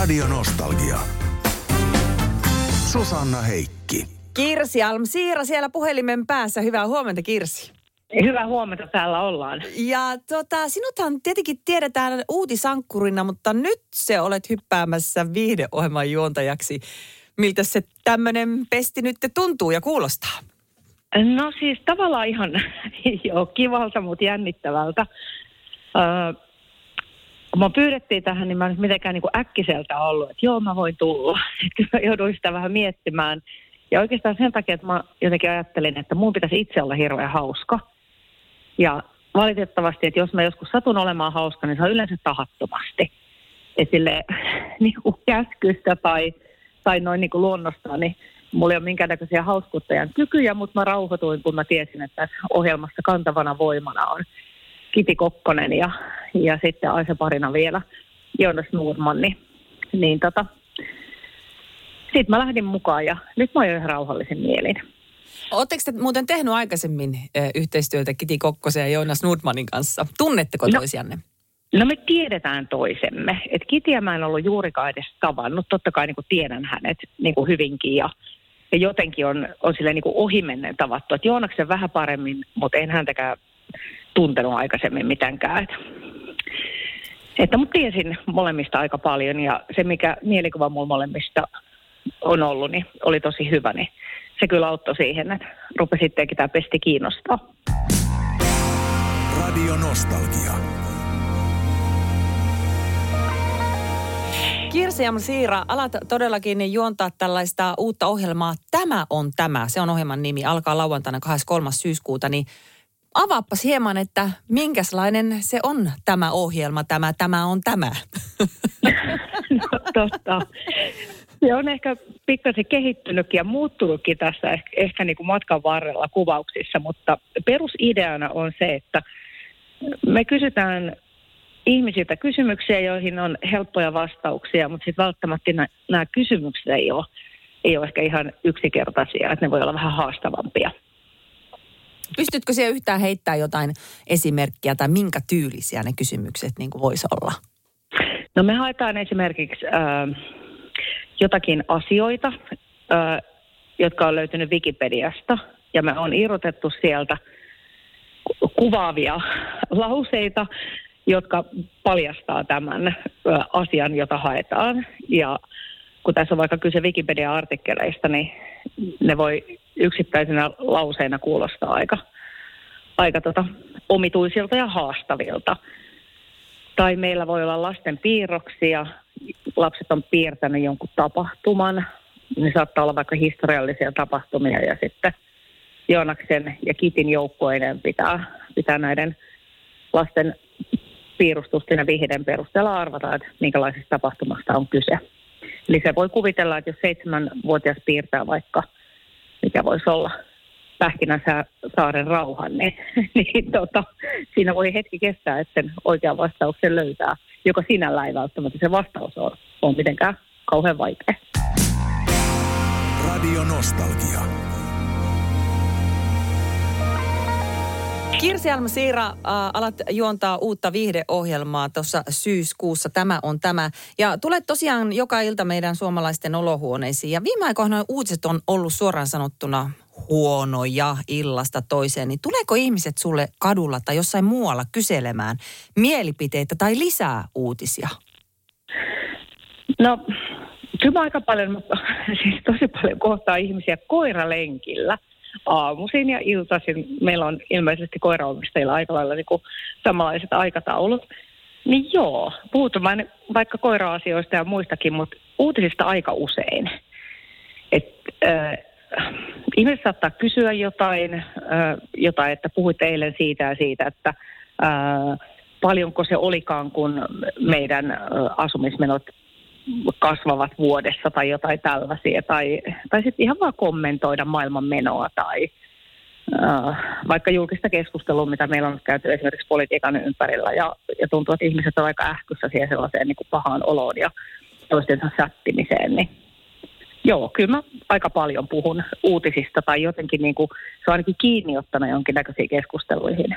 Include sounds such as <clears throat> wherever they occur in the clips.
Radio Nostalgia. Susanna Heikki. Kirsi Almsiira siellä puhelimen päässä. Hyvää huomenta Kirsi. Hyvää huomenta, täällä ollaan. Ja tota, sinuthan tietenkin tiedetään uutisankkurina, mutta nyt se olet hyppäämässä viihdeohjelman juontajaksi. Miltä se tämmöinen pesti nyt tuntuu ja kuulostaa? No siis tavallaan ihan <laughs> jo kivalta, mutta jännittävältä. Öö, kun mä pyydettiin tähän, niin mä en mitenkään niin kuin äkkiseltä ollut, että joo, mä voin tulla. <laughs> Että mä jouduin sitä vähän miettimään. Ja oikeastaan sen takia, että mä jotenkin ajattelin, että mun pitäisi itse olla hirveän hauska. Ja valitettavasti, että jos mä joskus satun olemaan hauska, niin se on yleensä tahattomasti. Että sille <laughs> niin kuin käskystä tai, tai noin niin kuin luonnostaan, niin mulla ei ole minkäännäköisiä hauskuttajan kykyjä, mutta mä rauhoituin, kun mä tiesin, että tässä ohjelmassa kantavana voimana on Kiti Kokkonen ja, ja sitten Aisa parina vielä Jonas Nurman, niin, niin tota, sitten mä lähdin mukaan ja nyt mä oon jo ihan rauhallisen mielin. Oletteko te muuten tehnyt aikaisemmin ö, yhteistyötä Kiti Kokkosen ja Joonas Nordmanin kanssa? Tunnetteko No. toisianne? No me tiedetään toisemme. Et Kitiä mä en ollut juurikaan edes tavannut. Totta kai niin kuin tiedän hänet niin kuin hyvinkin ja, ja jotenkin on, on sille niin kuin ohimennen tavattu. Et Joonaksen vähän paremmin, mutta en häntäkään tuntenut aikaisemmin mitenkään. Et, että mutta tiesin molemmista aika paljon ja se mikä mielikuva mulla molemmista on ollut, niin oli tosi hyvä. Niin se kyllä auttoi siihen, että rupesi sittenkin tämä pesti kiinnostaa. Radio Nostalgia. Kirsi Almsiira, alat todellakin juontaa tällaista uutta ohjelmaa. Tämä on tämä. Se on ohjelman nimi. Alkaa lauantaina 23. syyskuuta. Niin avaappas hieman, että minkälainen se on tämä ohjelma, tämä, tämä on tämä. <laughs> No, totta. Se on ehkä pikkasen kehittynytkin ja muuttunutkin tässä ehkä, ehkä niin kuin matkan varrella kuvauksissa, mutta perusideana on se, että me kysytään ihmisiltä kysymyksiä, joihin on helppoja vastauksia, mutta sitten välttämättä nä- nämä kysymykset ei ole, ei ole ehkä ihan yksinkertaisia, että ne voi olla vähän haastavampia. Pystytkö siellä yhtään heittää jotain esimerkkiä tai minkä tyylisiä ne kysymykset niin kuin voisi olla? No me haetaan esimerkiksi äh, jotakin asioita, äh, jotka on löytynyt Wikipediasta, ja me on irrotettu sieltä ku- kuvaavia lauseita, jotka paljastaa tämän äh, asian, jota haetaan. Ja kun tässä on vaikka kyse Wikipedia-artikkeleista, niin ne voi yksittäisenä lauseina kuulostaa aika, aika tota, omituisilta ja haastavilta. Tai meillä voi olla lasten piirroksia, lapset on piirtänyt jonkun tapahtuman, ne saattaa olla vaikka historiallisia tapahtumia ja sitten Joonaksen ja Kitin joukkueiden pitää, pitää näiden lasten piirustusten ja vihjeiden perusteella arvata, että minkälaisesta tapahtumasta on kyse. Eli se voi kuvitella, että jos seitsemänvuotias piirtää vaikka, mikä voisi olla Pähkinäsaaren rauhan, niin, <laughs> niin tota, siinä voi hetki kestää, että sen oikean vastauksen löytää, joka sinällään ei välttämättä se vastaus ole, on mitenkään kauhean vaikea. Radio Nostalgia. Kirsi Almsiira, äh, alat juontaa uutta viihdeohjelmaa tuossa syyskuussa. Tämä on tämä. Ja tulet tosiaan joka ilta meidän suomalaisten olohuoneisiin. Ja viime aikoina uutiset on ollut suoraan sanottuna huonoja illasta toiseen. Niin tuleeko ihmiset sulle kadulla tai jossain muualla kyselemään mielipiteitä tai lisää uutisia? No, kyllä aika paljon, <laughs> siis tosi paljon kohtaa ihmisiä koiralenkillä aamuisin ja iltaisin. Meillä on ilmeisesti koiraomistajilla aika lailla niin kuin samanlaiset aikataulut. Niin joo, puhutaan vaikka koira-asioista ja muistakin, mutta uutisista aika usein. Et, äh, ihmiset saattaa kysyä jotain, äh, jotain, että puhuit eilen siitä ja siitä, että äh, paljonko se olikaan, kun meidän äh, asumismenot kasvavat vuodessa tai jotain tällaisia. Tai, tai sitten ihan vaan kommentoida maailman menoa tai äh, vaikka julkista keskustelua, mitä meillä on käyty esimerkiksi politiikan ympärillä. Ja, ja tuntuu, että ihmiset on aika ähkyssä siihen sellaiseen niin kuin pahaan oloon ja toistensa sättimiseen. Niin Joo, kyllä mä aika paljon puhun uutisista tai jotenkin niin kuin, se on ainakin kiinni ottana jonkinnäköisiin keskusteluihin.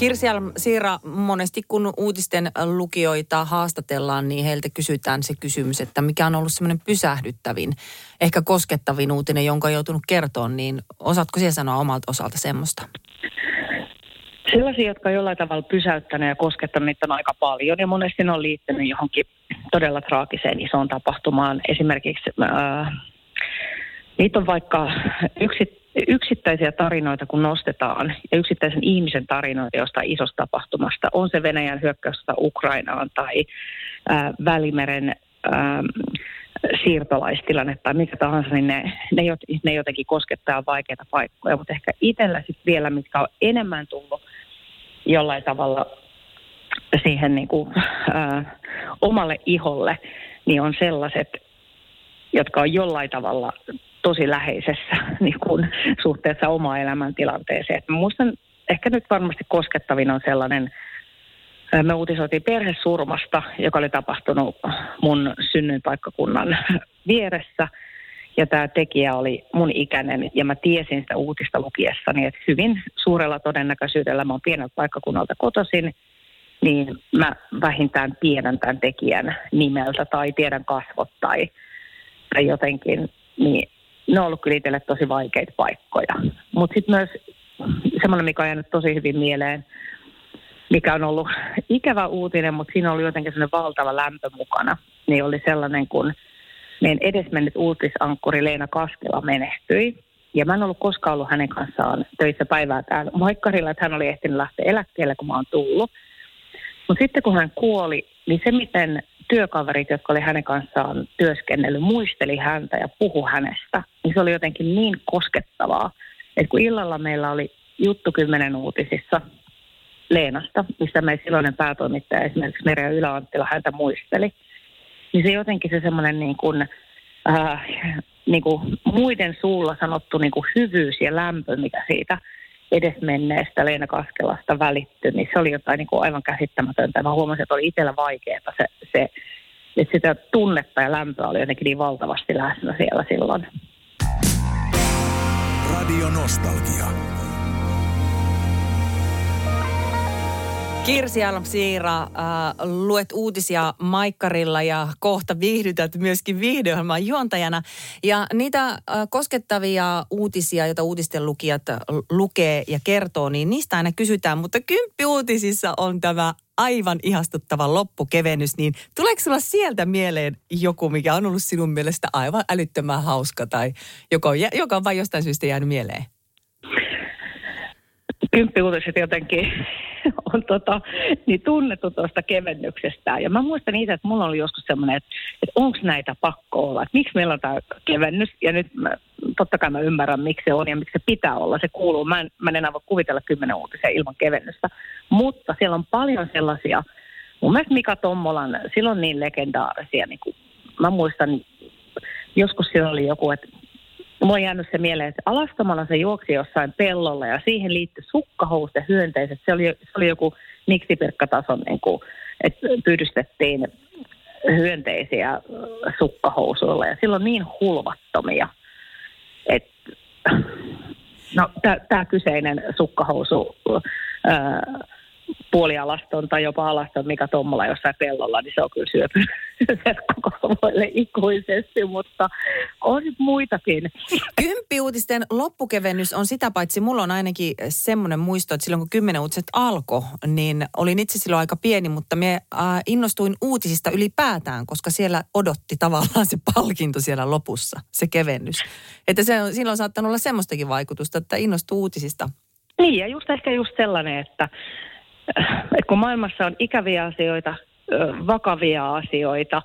Kirsi Siira, monesti kun uutisten lukijoita haastatellaan, niin heiltä kysytään se kysymys, että mikä on ollut semmoinen pysähdyttävin, ehkä koskettavin uutinen, jonka on joutunut kertoa, niin osaatko siellä sanoa omalta osalta semmoista? Sellaisia, jotka on jollain tavalla pysäyttäneet ja koskettaneet, niitä on aika paljon ja monesti ne on liittynyt johonkin todella traagiseen isoon tapahtumaan. Esimerkiksi äh, niitä on vaikka yksi, yksittäisiä tarinoita, kun nostetaan, ja yksittäisen ihmisen tarinoita jostain isosta tapahtumasta, on se Venäjän hyökkäystä Ukrainaan tai ää, Välimeren ää, siirtolaistilanne tai mikä tahansa, niin ne, ne, ne jotenkin koskettaa vaikeita paikkoja. Mutta ehkä itsellä sitten vielä, mitkä on enemmän tullut jollain tavalla siihen niin kuin, ää, omalle iholle, niin on sellaiset, jotka on jollain tavalla tosi läheisessä <laughs> niin kuin, suhteessa omaan elämäntilanteeseen. Mä muistan, ehkä nyt varmasti koskettavin on sellainen, me uutisoitiin perhesurmasta, joka oli tapahtunut mun synnyinpaikkakunnan <laughs> vieressä. Ja tämä tekijä oli mun ikäinen ja mä tiesin sitä uutista lukiessani, että hyvin suurella todennäköisyydellä mä oon pieneltä paikkakunnalta kotoisin, niin mä vähintään tiedän tämän tekijän nimeltä tai tiedän kasvot tai, tai jotenkin, niin ne on ollut kyllä itselle tosi vaikeita paikkoja. Mutta sitten myös semmoinen, mikä on jäänyt tosi hyvin mieleen, mikä on ollut ikävä uutinen, mutta siinä oli jotenkin sellainen valtava lämpö mukana, niin oli sellainen, kun meidän edesmennyt uutisankkuri Leena Kaskela menehtyi. Ja mä en ollut koskaan ollut hänen kanssaan töissä päivää täällä Maikkarilla, että hän oli ehtinyt lähteä eläkkeelle, kun mä oon tullut. Mutta sitten kun hän kuoli, niin se miten työkaverit, jotka oli hänen kanssaan työskennellyt, muisteli häntä ja puhu hänestä, niin se oli jotenkin niin koskettavaa, että kun illalla meillä oli juttu kymmenen uutisissa Leenasta, missä meidän silloinen päätoimittaja esimerkiksi Merja Yläanttila häntä muisteli, niin se jotenkin se semmoinen niin kuin, äh, niin kuin muiden suulla sanottu niin kuin hyvyys ja lämpö, mikä siitä edesmenneestä Leena Kaskelasta välittyi, niin se oli jotain niin kuin aivan käsittämätöntä. Mä huomasin, että oli itsellä vaikeaa se, se että sitä tunnetta ja lämpöä oli jotenkin niin valtavasti läsnä siellä silloin. Radio Nostalgia. Kirsi Almsiira, äh, luet uutisia Maikkarilla ja kohta viihdytät myöskin viihdeohjelman juontajana. Ja niitä äh, koskettavia uutisia, joita uutisten lukijat lukee ja kertoo, niin niistä aina kysytään. Mutta kymppi uutisissa on tämä aivan ihastuttava loppukevennys, niin tuleeko sulla sieltä mieleen joku, mikä on ollut sinun mielestä aivan älyttömän hauska tai joka on, joka on vain jostain syystä jäänyt mieleen? Kymppiuutiset jotenkin <laughs> on tota, niin tunnettu tuosta kevennyksestä. Ja mä muistan itse, että mulla oli joskus semmoinen, että, että onko näitä pakko olla, että miksi meillä on tämä kevennys. Ja nyt mä, totta kai mä ymmärrän, miksi se on ja miksi se pitää olla. Se kuuluu, mä en, mä en voi kuvitella kymmenen uutisia ilman kevennystä. Mutta siellä on paljon sellaisia, mun mielestä Mika Tommolan, silloin niin legendaarisia, niin kuin, mä muistan, joskus siellä oli joku, että Mulla on jäänyt se mieleen, että alastomalla se juoksi jossain pellolla ja siihen liittyi sukkahousut ja hyönteiset. Se oli, se oli joku miksipirkkatason, niin kuin, että pyydystettiin hyönteisiä sukkahousuilla ja silloin niin hulvattomia, että no, tämä kyseinen sukkahousu ää, puolialaston tai jopa alaston Mika Tommola jossain pellolla, niin se on kyllä syöpynyt <laughs> verkkokalvoille ikuisesti, mutta on muitakin. Kymppiuutisten loppukevennys on sitä paitsi, mulla on ainakin semmoinen muisto, että silloin kun kymmenen uutiset alkoi, niin olin itse silloin aika pieni, mutta me äh, innostuin uutisista ylipäätään, koska siellä odotti tavallaan se palkinto siellä lopussa, se kevennys. Että se on, silloin on saattanut olla semmoistakin vaikutusta, että innostuu uutisista. Niin, ja just ehkä just sellainen, että että kun maailmassa on ikäviä asioita, vakavia asioita,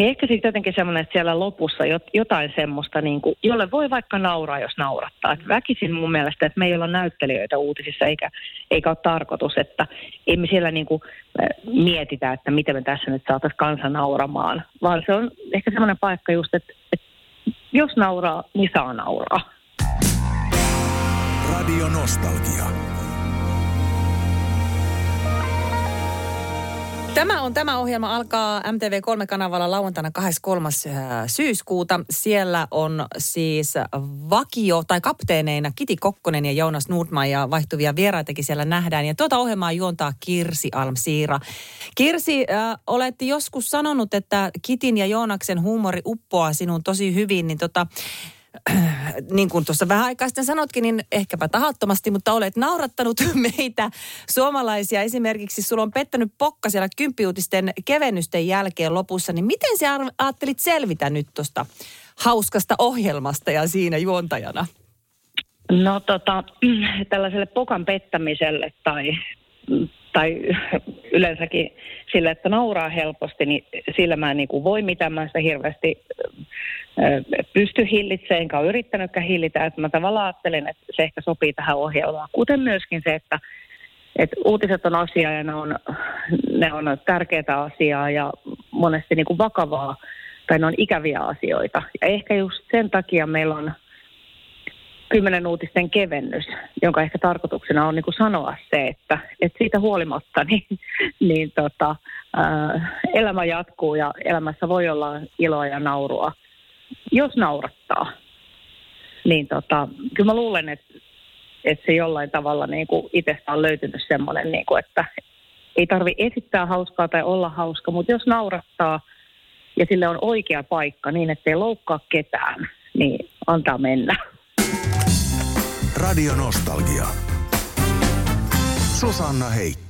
Niin ehkä sitten jotenkin semmoinen, että siellä lopussa jotain semmoista, niin kuin, jolle voi vaikka nauraa, jos naurattaa. Et väkisin mun mielestä, että me ei olla näyttelijöitä uutisissa, eikä, eikä ole tarkoitus, että ei me siellä niin kuin, mietitä, että miten me tässä nyt saataisiin kansa nauramaan. Vaan se on ehkä semmoinen paikka just, että, että jos nauraa, niin saa nauraa. Radio Nostalgia. Tämä on tämä ohjelma alkaa MTV3-kanavalla lauantaina 23. Äh, syyskuuta. Siellä on siis vakio tai kapteeneina Kiti Kokkonen ja Joonas Nordman ja vaihtuvia vieraitakin siellä nähdään. Ja tuota ohjelmaa juontaa Kirsi Almsiira. Kirsi, äh, olet joskus sanonut, että Kitin ja Joonaksen huumori uppoaa sinun tosi hyvin, niin tota, <clears throat> niin kuin tuossa vähän aikaa sitten sanotkin, niin ehkäpä tahattomasti, mutta olet naurattanut <laughs> meitä suomalaisia. Esimerkiksi sulla on pettänyt pokka siellä kymppiuutisten kevennysten jälkeen lopussa, niin miten sä ajattelit selvitä nyt tuosta hauskasta ohjelmasta ja siinä juontajana? No tota, <clears throat> tällaiselle pokan pettämiselle tai, tai <clears throat> yleensäkin sille, että nauraa helposti, niin sillä mä en niin kuin voi mitään, mä sitä hirveästi pysty hillitsemään, enkä ole yrittänytkään hillitä. Että mä tavallaan ajattelen, että se ehkä sopii tähän ohjelmaan. Kuten myöskin se, että, että uutiset on asia ja ne on, ne on tärkeää asiaa ja monesti niin kuin vakavaa tai ne on ikäviä asioita. Ja ehkä just sen takia meillä on kymmenen uutisten kevennys, jonka ehkä tarkoituksena on niin kuin sanoa se, että, että siitä huolimatta niin, niin tota, ää, elämä jatkuu ja elämässä voi olla iloa ja naurua jos naurattaa, niin tota, kyllä mä luulen, että, että se jollain tavalla niin kuin itsestä on löytynyt semmoinen, niin kuin, että ei tarvi esittää hauskaa tai olla hauska, mutta jos naurattaa ja sille on oikea paikka niin, ettei loukkaa ketään, niin antaa mennä. Radio Nostalgia. Susanna Heikki.